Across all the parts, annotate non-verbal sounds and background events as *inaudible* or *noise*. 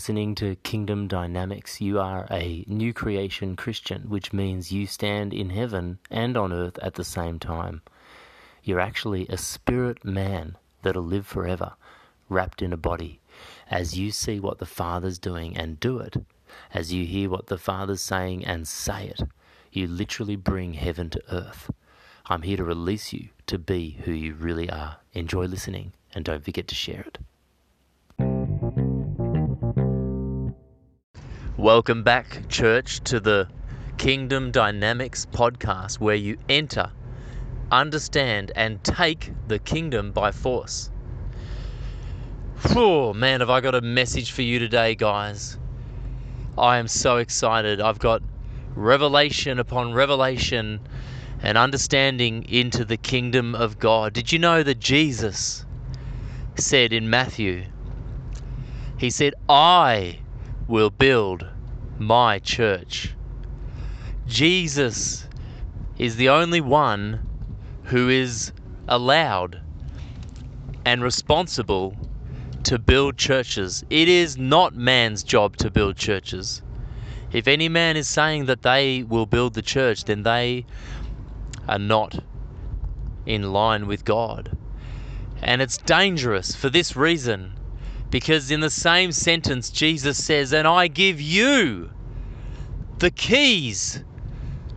Listening to Kingdom Dynamics. You are a new creation Christian, which means you stand in heaven and on earth at the same time. You're actually a spirit man that'll live forever, wrapped in a body. As you see what the Father's doing and do it, as you hear what the Father's saying and say it, you literally bring heaven to earth. I'm here to release you to be who you really are. Enjoy listening and don't forget to share it. Welcome back, church, to the Kingdom Dynamics podcast where you enter, understand, and take the kingdom by force. Oh man, have I got a message for you today, guys. I am so excited. I've got revelation upon revelation and understanding into the kingdom of God. Did you know that Jesus said in Matthew, He said, I will build my church. Jesus is the only one who is allowed and responsible to build churches. It is not man's job to build churches. If any man is saying that they will build the church, then they are not in line with God. And it's dangerous for this reason because in the same sentence, Jesus says, And I give you the keys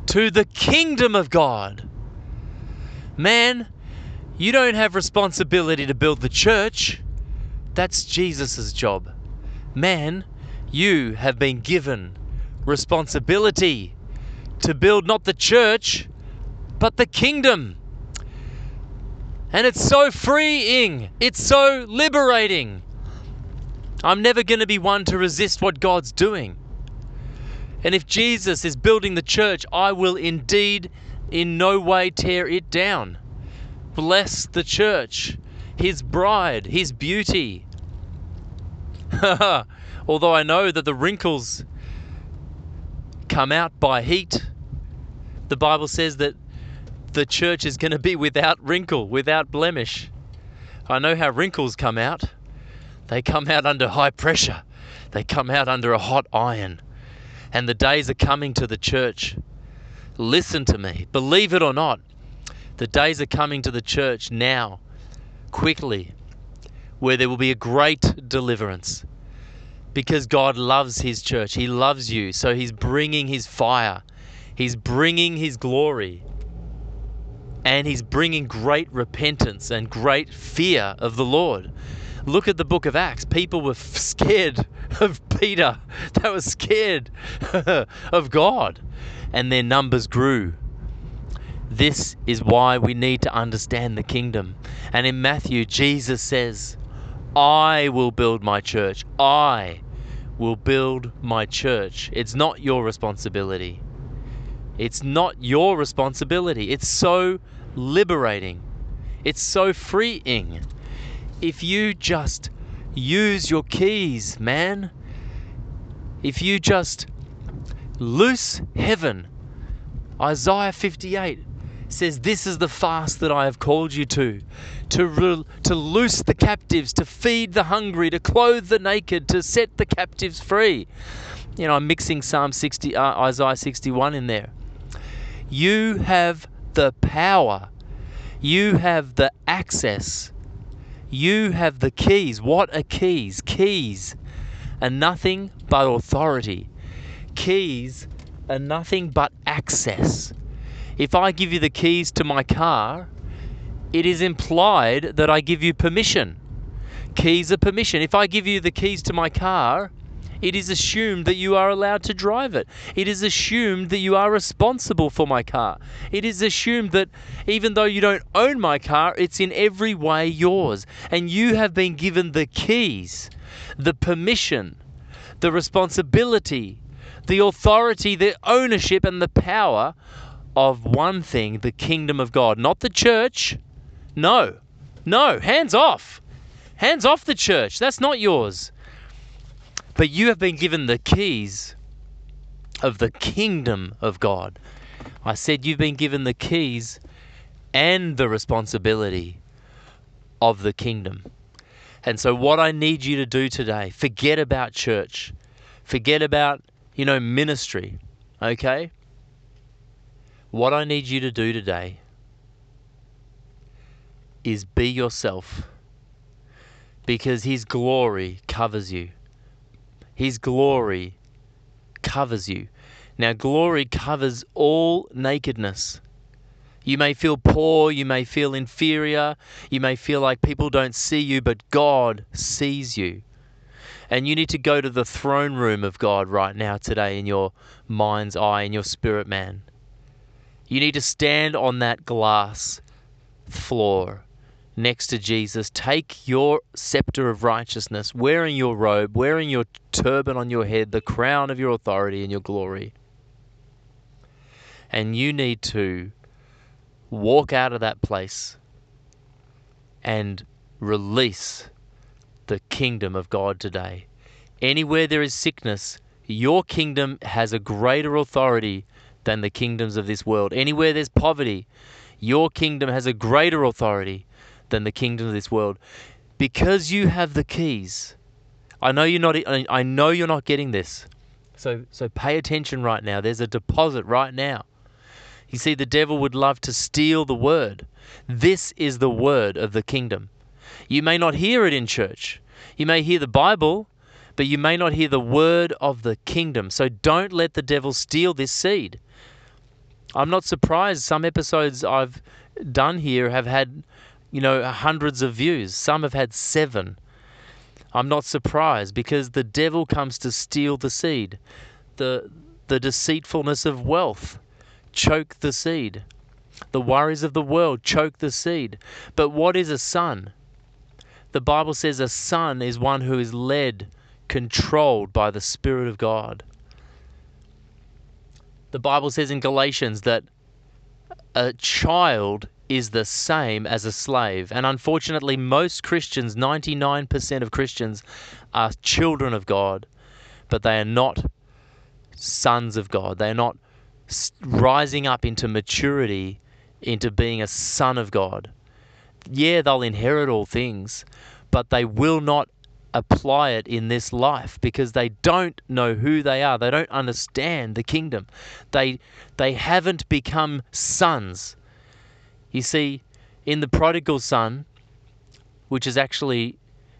to the kingdom of God. Man, you don't have responsibility to build the church. That's Jesus' job. Man, you have been given responsibility to build not the church, but the kingdom. And it's so freeing, it's so liberating. I'm never going to be one to resist what God's doing. And if Jesus is building the church, I will indeed in no way tear it down. Bless the church, his bride, his beauty. *laughs* Although I know that the wrinkles come out by heat, the Bible says that the church is going to be without wrinkle, without blemish. I know how wrinkles come out. They come out under high pressure, they come out under a hot iron. And the days are coming to the church. Listen to me, believe it or not, the days are coming to the church now, quickly, where there will be a great deliverance. Because God loves His church, He loves you, so He's bringing His fire, He's bringing His glory, and He's bringing great repentance and great fear of the Lord. Look at the book of Acts. People were scared of Peter, *laughs* they were scared *laughs* of God, and their numbers grew. This is why we need to understand the kingdom. And in Matthew, Jesus says, I will build my church. I will build my church. It's not your responsibility. It's not your responsibility. It's so liberating. It's so freeing if you just use your keys, man, if you just loose heaven, Isaiah 58 says, This is the fast that I have called you to. To, re- to loose the captives, to feed the hungry, to clothe the naked, to set the captives free. You know, I'm mixing Psalm 60, uh, Isaiah 61 in there. You have the power, you have the access you have the keys. What are keys? Keys are nothing but authority. Keys are nothing but access. If I give you the keys to my car, it is implied that I give you permission. Keys are permission. If I give you the keys to my car, it is assumed that you are allowed to drive it. It is assumed that you are responsible for my car. It is assumed that even though you don't own my car, it's in every way yours. And you have been given the keys, the permission, the responsibility, the authority, the ownership, and the power of one thing the kingdom of God, not the church. No, no, hands off. Hands off the church. That's not yours. But you have been given the keys of the kingdom of God. I said you've been given the keys and the responsibility of the kingdom. And so, what I need you to do today, forget about church, forget about, you know, ministry, okay? What I need you to do today is be yourself because His glory covers you. His glory covers you. Now, glory covers all nakedness. You may feel poor, you may feel inferior, you may feel like people don't see you, but God sees you. And you need to go to the throne room of God right now, today, in your mind's eye, in your spirit man. You need to stand on that glass floor next to Jesus. Take your scepter of righteousness, wearing your robe, wearing your turban on your head, the crown of your authority and your glory. And you need to walk out of that place and release the kingdom of God today. Anywhere there is sickness, your kingdom has a greater authority than the kingdoms of this world. Anywhere there's poverty, your kingdom has a greater authority than the kingdom of this world because you have the keys. I know you're not I know you're not getting this. So so pay attention right now. There's a deposit right now. You see, the devil would love to steal the word. This is the word of the kingdom. You may not hear it in church. You may hear the Bible, but you may not hear the word of the kingdom. So don't let the devil steal this seed. I'm not surprised some episodes I've done here have had, you know, hundreds of views. Some have had seven. I'm not surprised because the devil comes to steal the seed. The the deceitfulness of wealth choke the seed. The worries of the world choke the seed. But what is a son? The Bible says a son is one who is led, controlled by the Spirit of God. The Bible says in Galatians that a child is the same as a slave. And unfortunately, most Christians, 99% of Christians, are children of God, but they are not sons of God. They are not rising up into maturity, into being a son of God. Yeah, they'll inherit all things, but they will not apply it in this life because they don't know who they are. They don't understand the kingdom. They they haven't become sons. You see, in the prodigal son, which is actually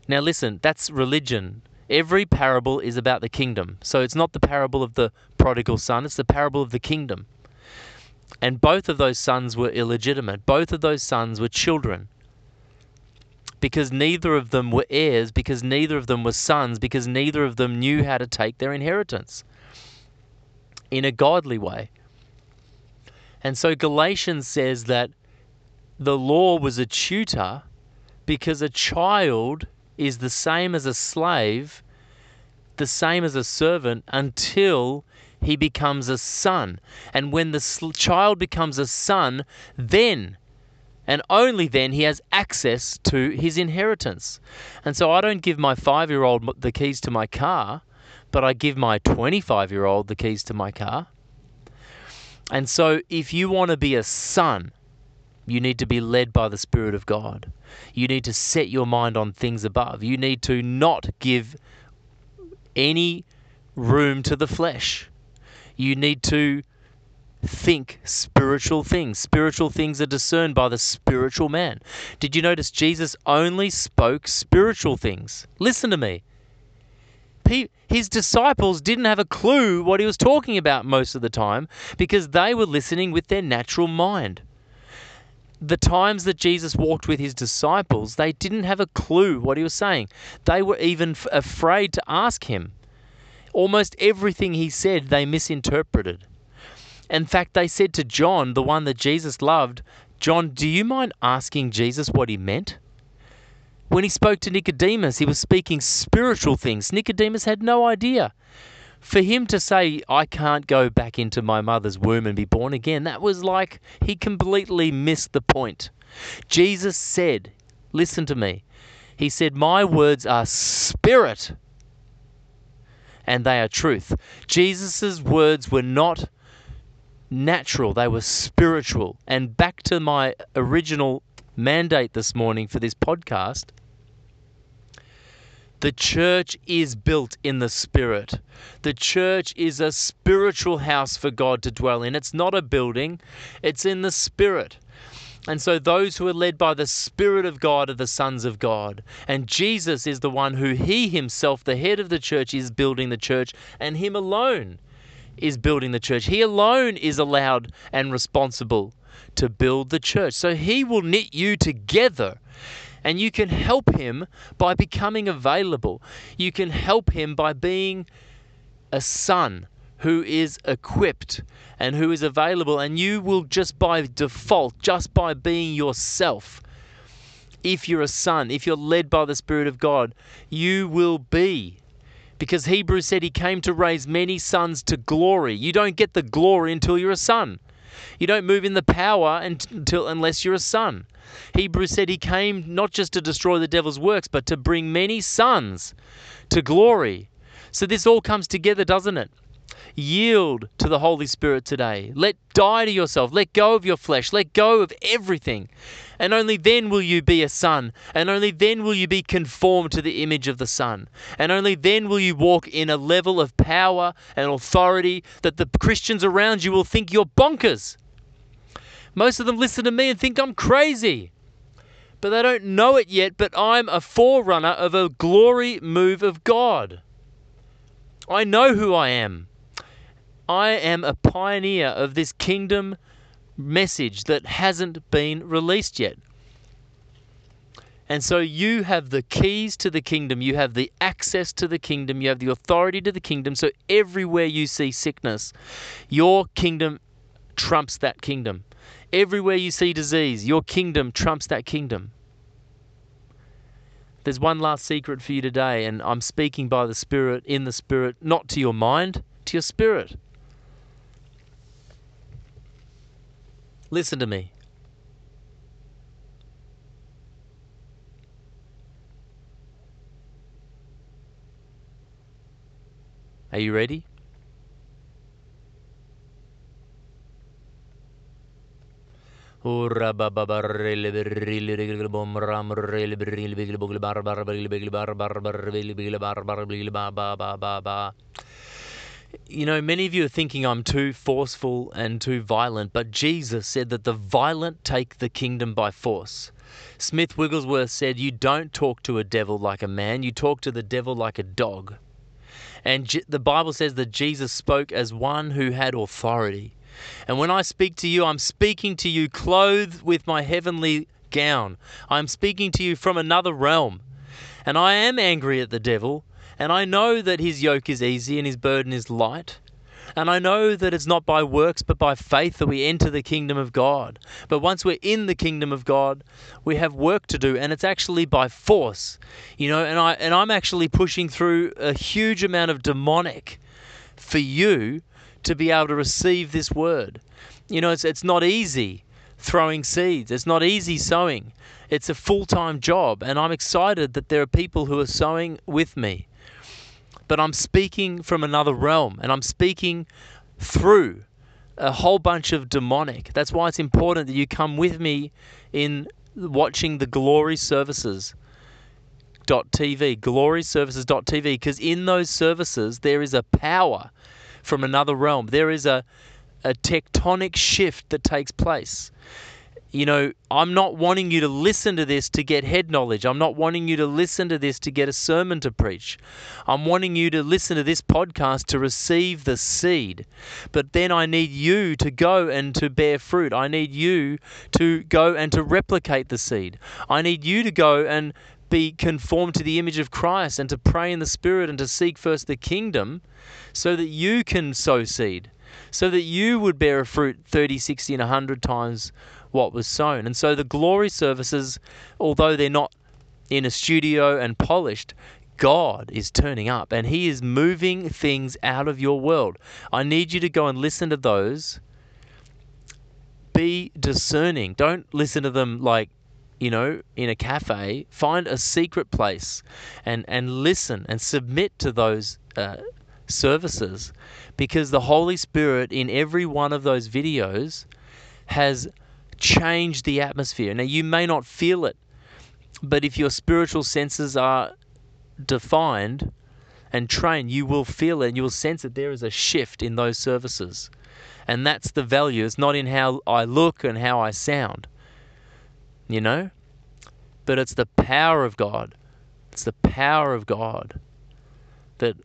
now listen, that's religion. Every parable is about the kingdom. So it's not the parable of the prodigal son, it's the parable of the kingdom. And both of those sons were illegitimate. Both of those sons were children. Because neither of them were heirs, because neither of them were sons, because neither of them knew how to take their inheritance in a godly way. And so Galatians says that the law was a tutor because a child is the same as a slave, the same as a servant until he becomes a son. And when the child becomes a son, then and only then he has access to his inheritance. And so I don't give my five year old the keys to my car, but I give my 25 year old the keys to my car. And so if you want to be a son, you need to be led by the Spirit of God. You need to set your mind on things above. You need to not give any room to the flesh. You need to think spiritual things. Spiritual things are discerned by the spiritual man. Did you notice Jesus only spoke spiritual things? Listen to me. His disciples didn't have a clue what he was talking about most of the time because they were listening with their natural mind the times that Jesus walked with his disciples, they didn't have a clue what he was saying. They were even f- afraid to ask him. Almost everything he said, they misinterpreted. In fact, they said to John, the one that Jesus loved, John, do you mind asking Jesus what he meant? When he spoke to Nicodemus, he was speaking spiritual things. Nicodemus had no idea for him to say, I can't go back into my mother's womb and be born again, that was like he completely missed the point. Jesus said, Listen to me. He said, My words are spirit and they are truth. Jesus' words were not natural, they were spiritual. And back to my original mandate this morning for this podcast The church is built in the Spirit. The church is a spiritual house for God to dwell in. It's not a building, it's in the Spirit. And so those who are led by the Spirit of God are the sons of God. And Jesus is the one who He Himself, the head of the church, is building the church, and Him alone is building the church. He alone is allowed and responsible to build the church. So He will knit you together. And you can help Him by becoming available. You can help Him by being a son who is equipped and who is available, and you will just by default, just by being yourself, if you're a son, if you're led by the Spirit of God, you will be. Because Hebrews said he came to raise many sons to glory. You don't get the glory until you're a son. You don't move in the power until unless you're a son. Hebrews said he came not just to destroy the devil's works, but to bring many sons to glory. So this all comes together, doesn't it? Yield to the Holy Spirit today. Let die to yourself. Let go of your flesh. Let go of everything. And only then will you be a son. And only then will you be conformed to the image of the Son. And only then will you walk in a level of power and authority that the Christians around you will think you're bonkers. Most of them listen to me and think I'm crazy. But they don't know it yet, but I'm a forerunner of a glory move of God. I know who I am. I am a pioneer of this kingdom message that hasn't been released yet. And so you have the keys to the kingdom, you have the access to the kingdom, you have the authority to the kingdom. So everywhere you see sickness, your kingdom trumps that kingdom. Everywhere you see disease, your kingdom trumps that kingdom. There's one last secret for you today, and I'm speaking by the Spirit, in the Spirit, not to your mind, to your spirit. Listen to me. Are you ready? You know, many of you are thinking I'm too forceful and too violent, but Jesus said that the violent take the kingdom by force. Smith Wigglesworth said, You don't talk to a devil like a man, you talk to the devil like a dog. And the Bible says that Jesus spoke as one who had authority. And when I speak to you, I'm speaking to you clothed with my heavenly gown. I'm speaking to you from another realm. And I am angry at the devil, and I know that his yoke is easy and his burden is light. And I know that it's not by works but by faith that we enter the kingdom of God. But once we're in the kingdom of God, we have work to do and it's actually by force. You know, and I and I'm actually pushing through a huge amount of demonic for you to be able to receive this word. You know, it's it's not easy throwing seeds. It's not easy sowing. It's a full-time job and I'm excited that there are people who are sowing with me but I'm speaking from another realm and I'm speaking through a whole bunch of demonic. That's why it's important that you come with me in watching the glory services. .tv gloryservices.tv because in those services there is a power from another realm there is a a tectonic shift that takes place you know, I'm not wanting you to listen to this to get head knowledge. I'm not wanting you to listen to this to get a sermon to preach. I'm wanting you to listen to this podcast to receive the seed. But then I need you to go and to bear fruit. I need you to go and to replicate the seed. I need you to go and be conformed to the image of Christ and to pray in the Spirit and to seek first the kingdom so that you can sow seed, so that you would bear a fruit 30, 60, and 100 times what was sown. And so the glory services, although they're not in a studio and polished, God is turning up and He is moving things out of your world. I need you to go and listen to those. Be discerning. Don't listen to them like, you know, in a cafe. Find a secret place and, and listen and submit to those uh, services because the Holy Spirit in every one of those videos has change the atmosphere. Now, you may not feel it, but if your spiritual senses are defined and trained, you will feel it and you will sense that there is a shift in those services. And that's the value. It's not in how I look and how I sound, you know? But it's the power of God. It's the power of God that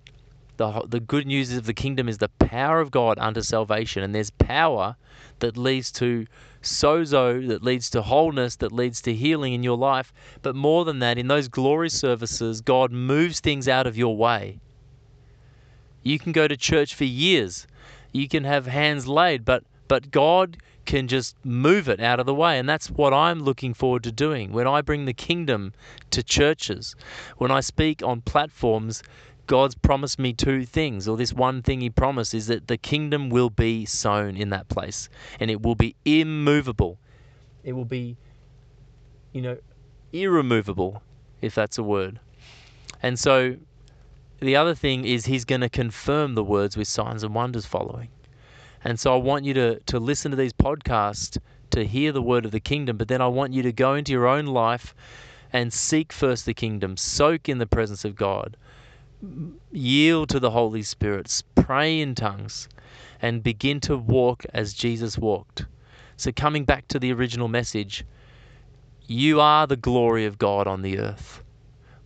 the, the good news of the kingdom is the power of God unto salvation. And there's power that leads to sozo, that leads to wholeness, that leads to healing in your life. But more than that, in those glory services, God moves things out of your way. You can go to church for years, you can have hands laid, but but God can just move it out of the way. And that's what I'm looking forward to doing when I bring the kingdom to churches. When I speak on platforms, God's promised me two things, or this one thing He promised is that the kingdom will be sown in that place and it will be immovable. It will be, you know, irremovable, if that's a word. And so the other thing is He's going to confirm the words with signs and wonders following. And so I want you to, to listen to these podcasts to hear the word of the kingdom, but then I want you to go into your own life and seek first the kingdom, soak in the presence of God yield to the Holy Spirit, pray in tongues, and begin to walk as Jesus walked. So, coming back to the original message, you are the glory of God on the earth.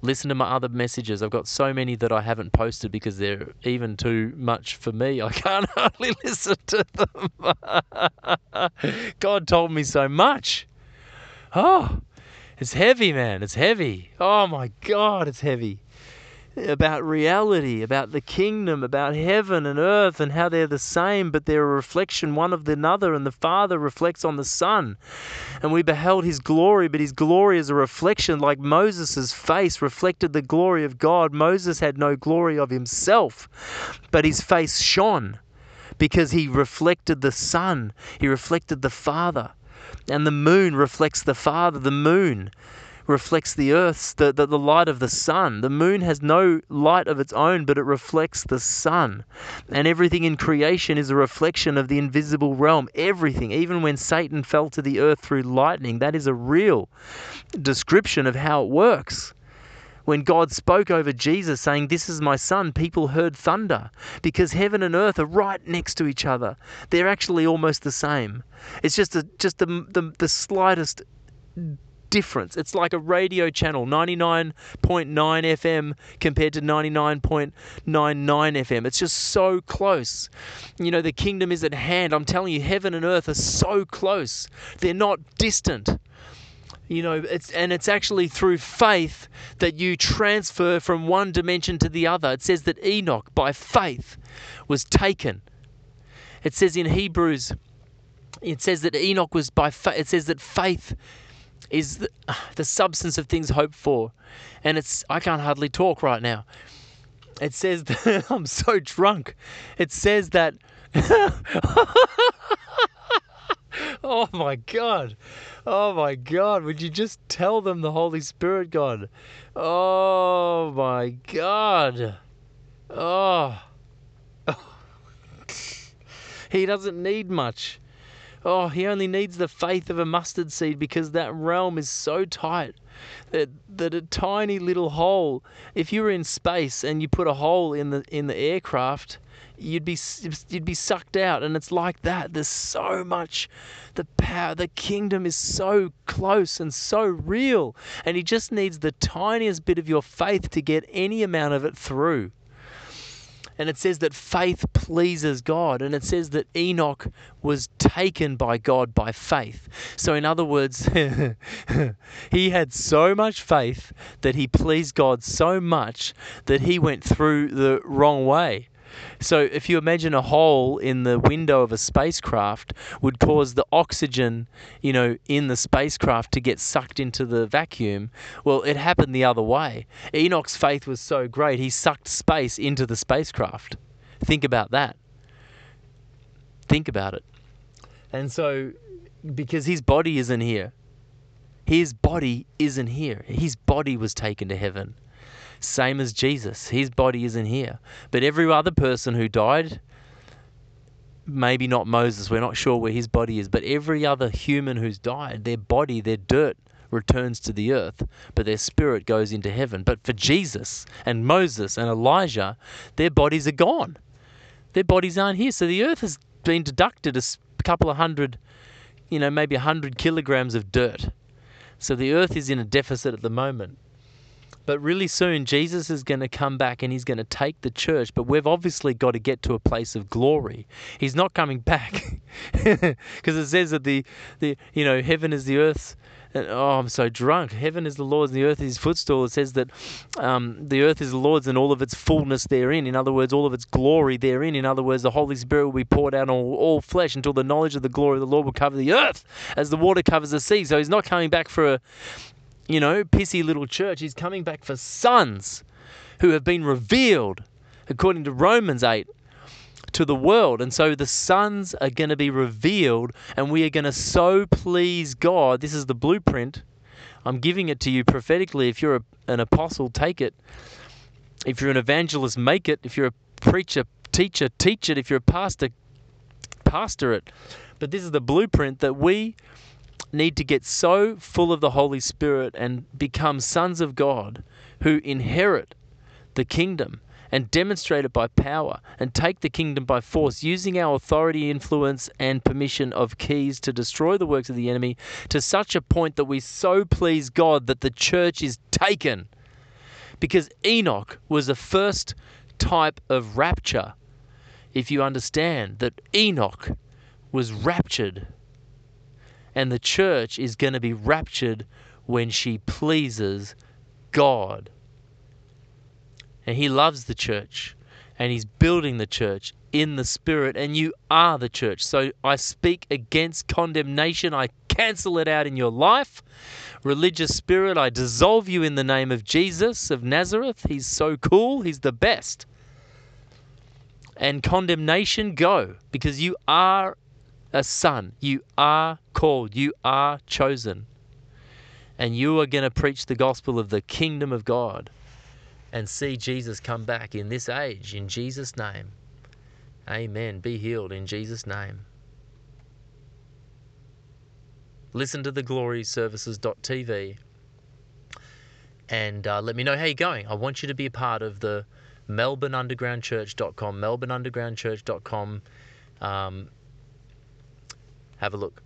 Listen to my other messages. I've got so many that I haven't posted because they're even too much for me. I can't *laughs* hardly listen to them. *laughs* God told me so much. Oh, it's heavy, man. It's heavy. Oh my God, it's heavy about reality, about the kingdom, about heaven and earth, and how they're the same, but they're a reflection one of another, and the Father reflects on the Son. And we beheld his glory, but his glory is a reflection, like Moses' face reflected the glory of God. Moses had no glory of himself, but his face shone because he reflected the Son, he reflected the Father. And the moon reflects the Father, the moon reflects the earth's the, the, the light of the sun. The moon has no light of its own, but it reflects the sun. And everything in creation is a reflection of the invisible realm. Everything, even when Satan fell to the earth through lightning, that is a real description of how it works. When God spoke over Jesus, saying, This is my son, people heard thunder because heaven and earth are right next to each other. They're actually almost the same. It's just, a, just the, the, the slightest difference. It's like a radio channel, 99.9 FM compared to 99.99 FM. It's just so close. You know, the kingdom is at hand. I'm telling you, heaven and earth are so close. They're not distant you know it's and it's actually through faith that you transfer from one dimension to the other it says that enoch by faith was taken it says in hebrews it says that enoch was by faith it says that faith is the, the substance of things hoped for. And it's, I can't hardly talk right now. It says *laughs* that I'm so drunk. It says that. *laughs* oh my God. Oh my God. Would you just tell them the Holy Spirit, God? Oh my God. Oh. *laughs* he doesn't need much. Oh, he only needs the faith of a mustard seed because that realm is so tight that that a tiny little hole. If you were in space and you put a hole in the in the aircraft, you'd be you'd be sucked out, and it's like that. There's so much. The power, the kingdom is so close and so real, and he just needs the tiniest bit of your faith to get any amount of it through and it says that faith pleases God, and it says that Enoch was taken by God by faith. So, in other words, *laughs* he had so much faith that he pleased God so much that he went through the wrong way. So if you imagine a hole in the window of a spacecraft would cause the oxygen, you know, in the spacecraft to get sucked into the vacuum, well, it happened the other way. Enoch's faith was so great, he sucked space into the spacecraft. Think about that. Think about it. And so because his body isn't here. His body isn't here. His body was taken to heaven. Same as Jesus. His body isn't here. But every other person who died, maybe not Moses, we're not sure where his body is, but every other human who's died, their body, their dirt, returns to the earth, but their spirit goes into heaven. But for Jesus and Moses and Elijah, their bodies are gone. Their bodies aren't here. So the earth has been deducted a couple of hundred, you know, maybe a hundred kilograms of dirt. So the earth is in a deficit at the moment. But really soon, Jesus is going to come back and he's going to take the church. But we've obviously got to get to a place of glory. He's not coming back *laughs* because it says that the, the you know heaven is the earth's. Oh, I'm so drunk. Heaven is the Lord's and the earth is his footstool. It says that um, the earth is the Lord's and all of its fullness therein. In other words, all of its glory therein. In other words, the Holy Spirit will be poured out on all, all flesh until the knowledge of the glory of the Lord will cover the earth as the water covers the sea. So he's not coming back for a, you know, pissy little church. He's coming back for sons who have been revealed, according to Romans 8, to the world. And so the sons are going to be revealed, and we are going to so please God. This is the blueprint. I'm giving it to you prophetically. If you're a, an apostle, take it. If you're an evangelist, make it. If you're a preacher, teacher, teach it. If you're a pastor, pastor it. But this is the blueprint that we need to get so full of the Holy Spirit and become sons of God who inherit the kingdom and demonstrate it by power and take the kingdom by force, using our authority, influence, and permission of keys to destroy the works of the enemy to such a point that we so please God that the church is taken. Because Enoch was the first type of rapture. If you understand that Enoch was raptured and the church is going to be raptured when she pleases God. And He loves the church and He's building the church in the Spirit, and you are the church. So I speak against condemnation. I cancel it out in your life. Religious spirit, I dissolve you in the name of Jesus of Nazareth. He's so cool, He's the best. And condemnation, go, because you are a son. You are called, you are chosen. And you are going to preach the gospel of the kingdom of God and see Jesus come back in this age in Jesus' name. Amen. Be healed in Jesus' name. Listen to the gloryservices.tv and uh, let me know how you're going. I want you to be a part of the Melbourne Underground Church.com. melbourneundergroundchurch.com, melbourneundergroundchurch.com. Um, have a look.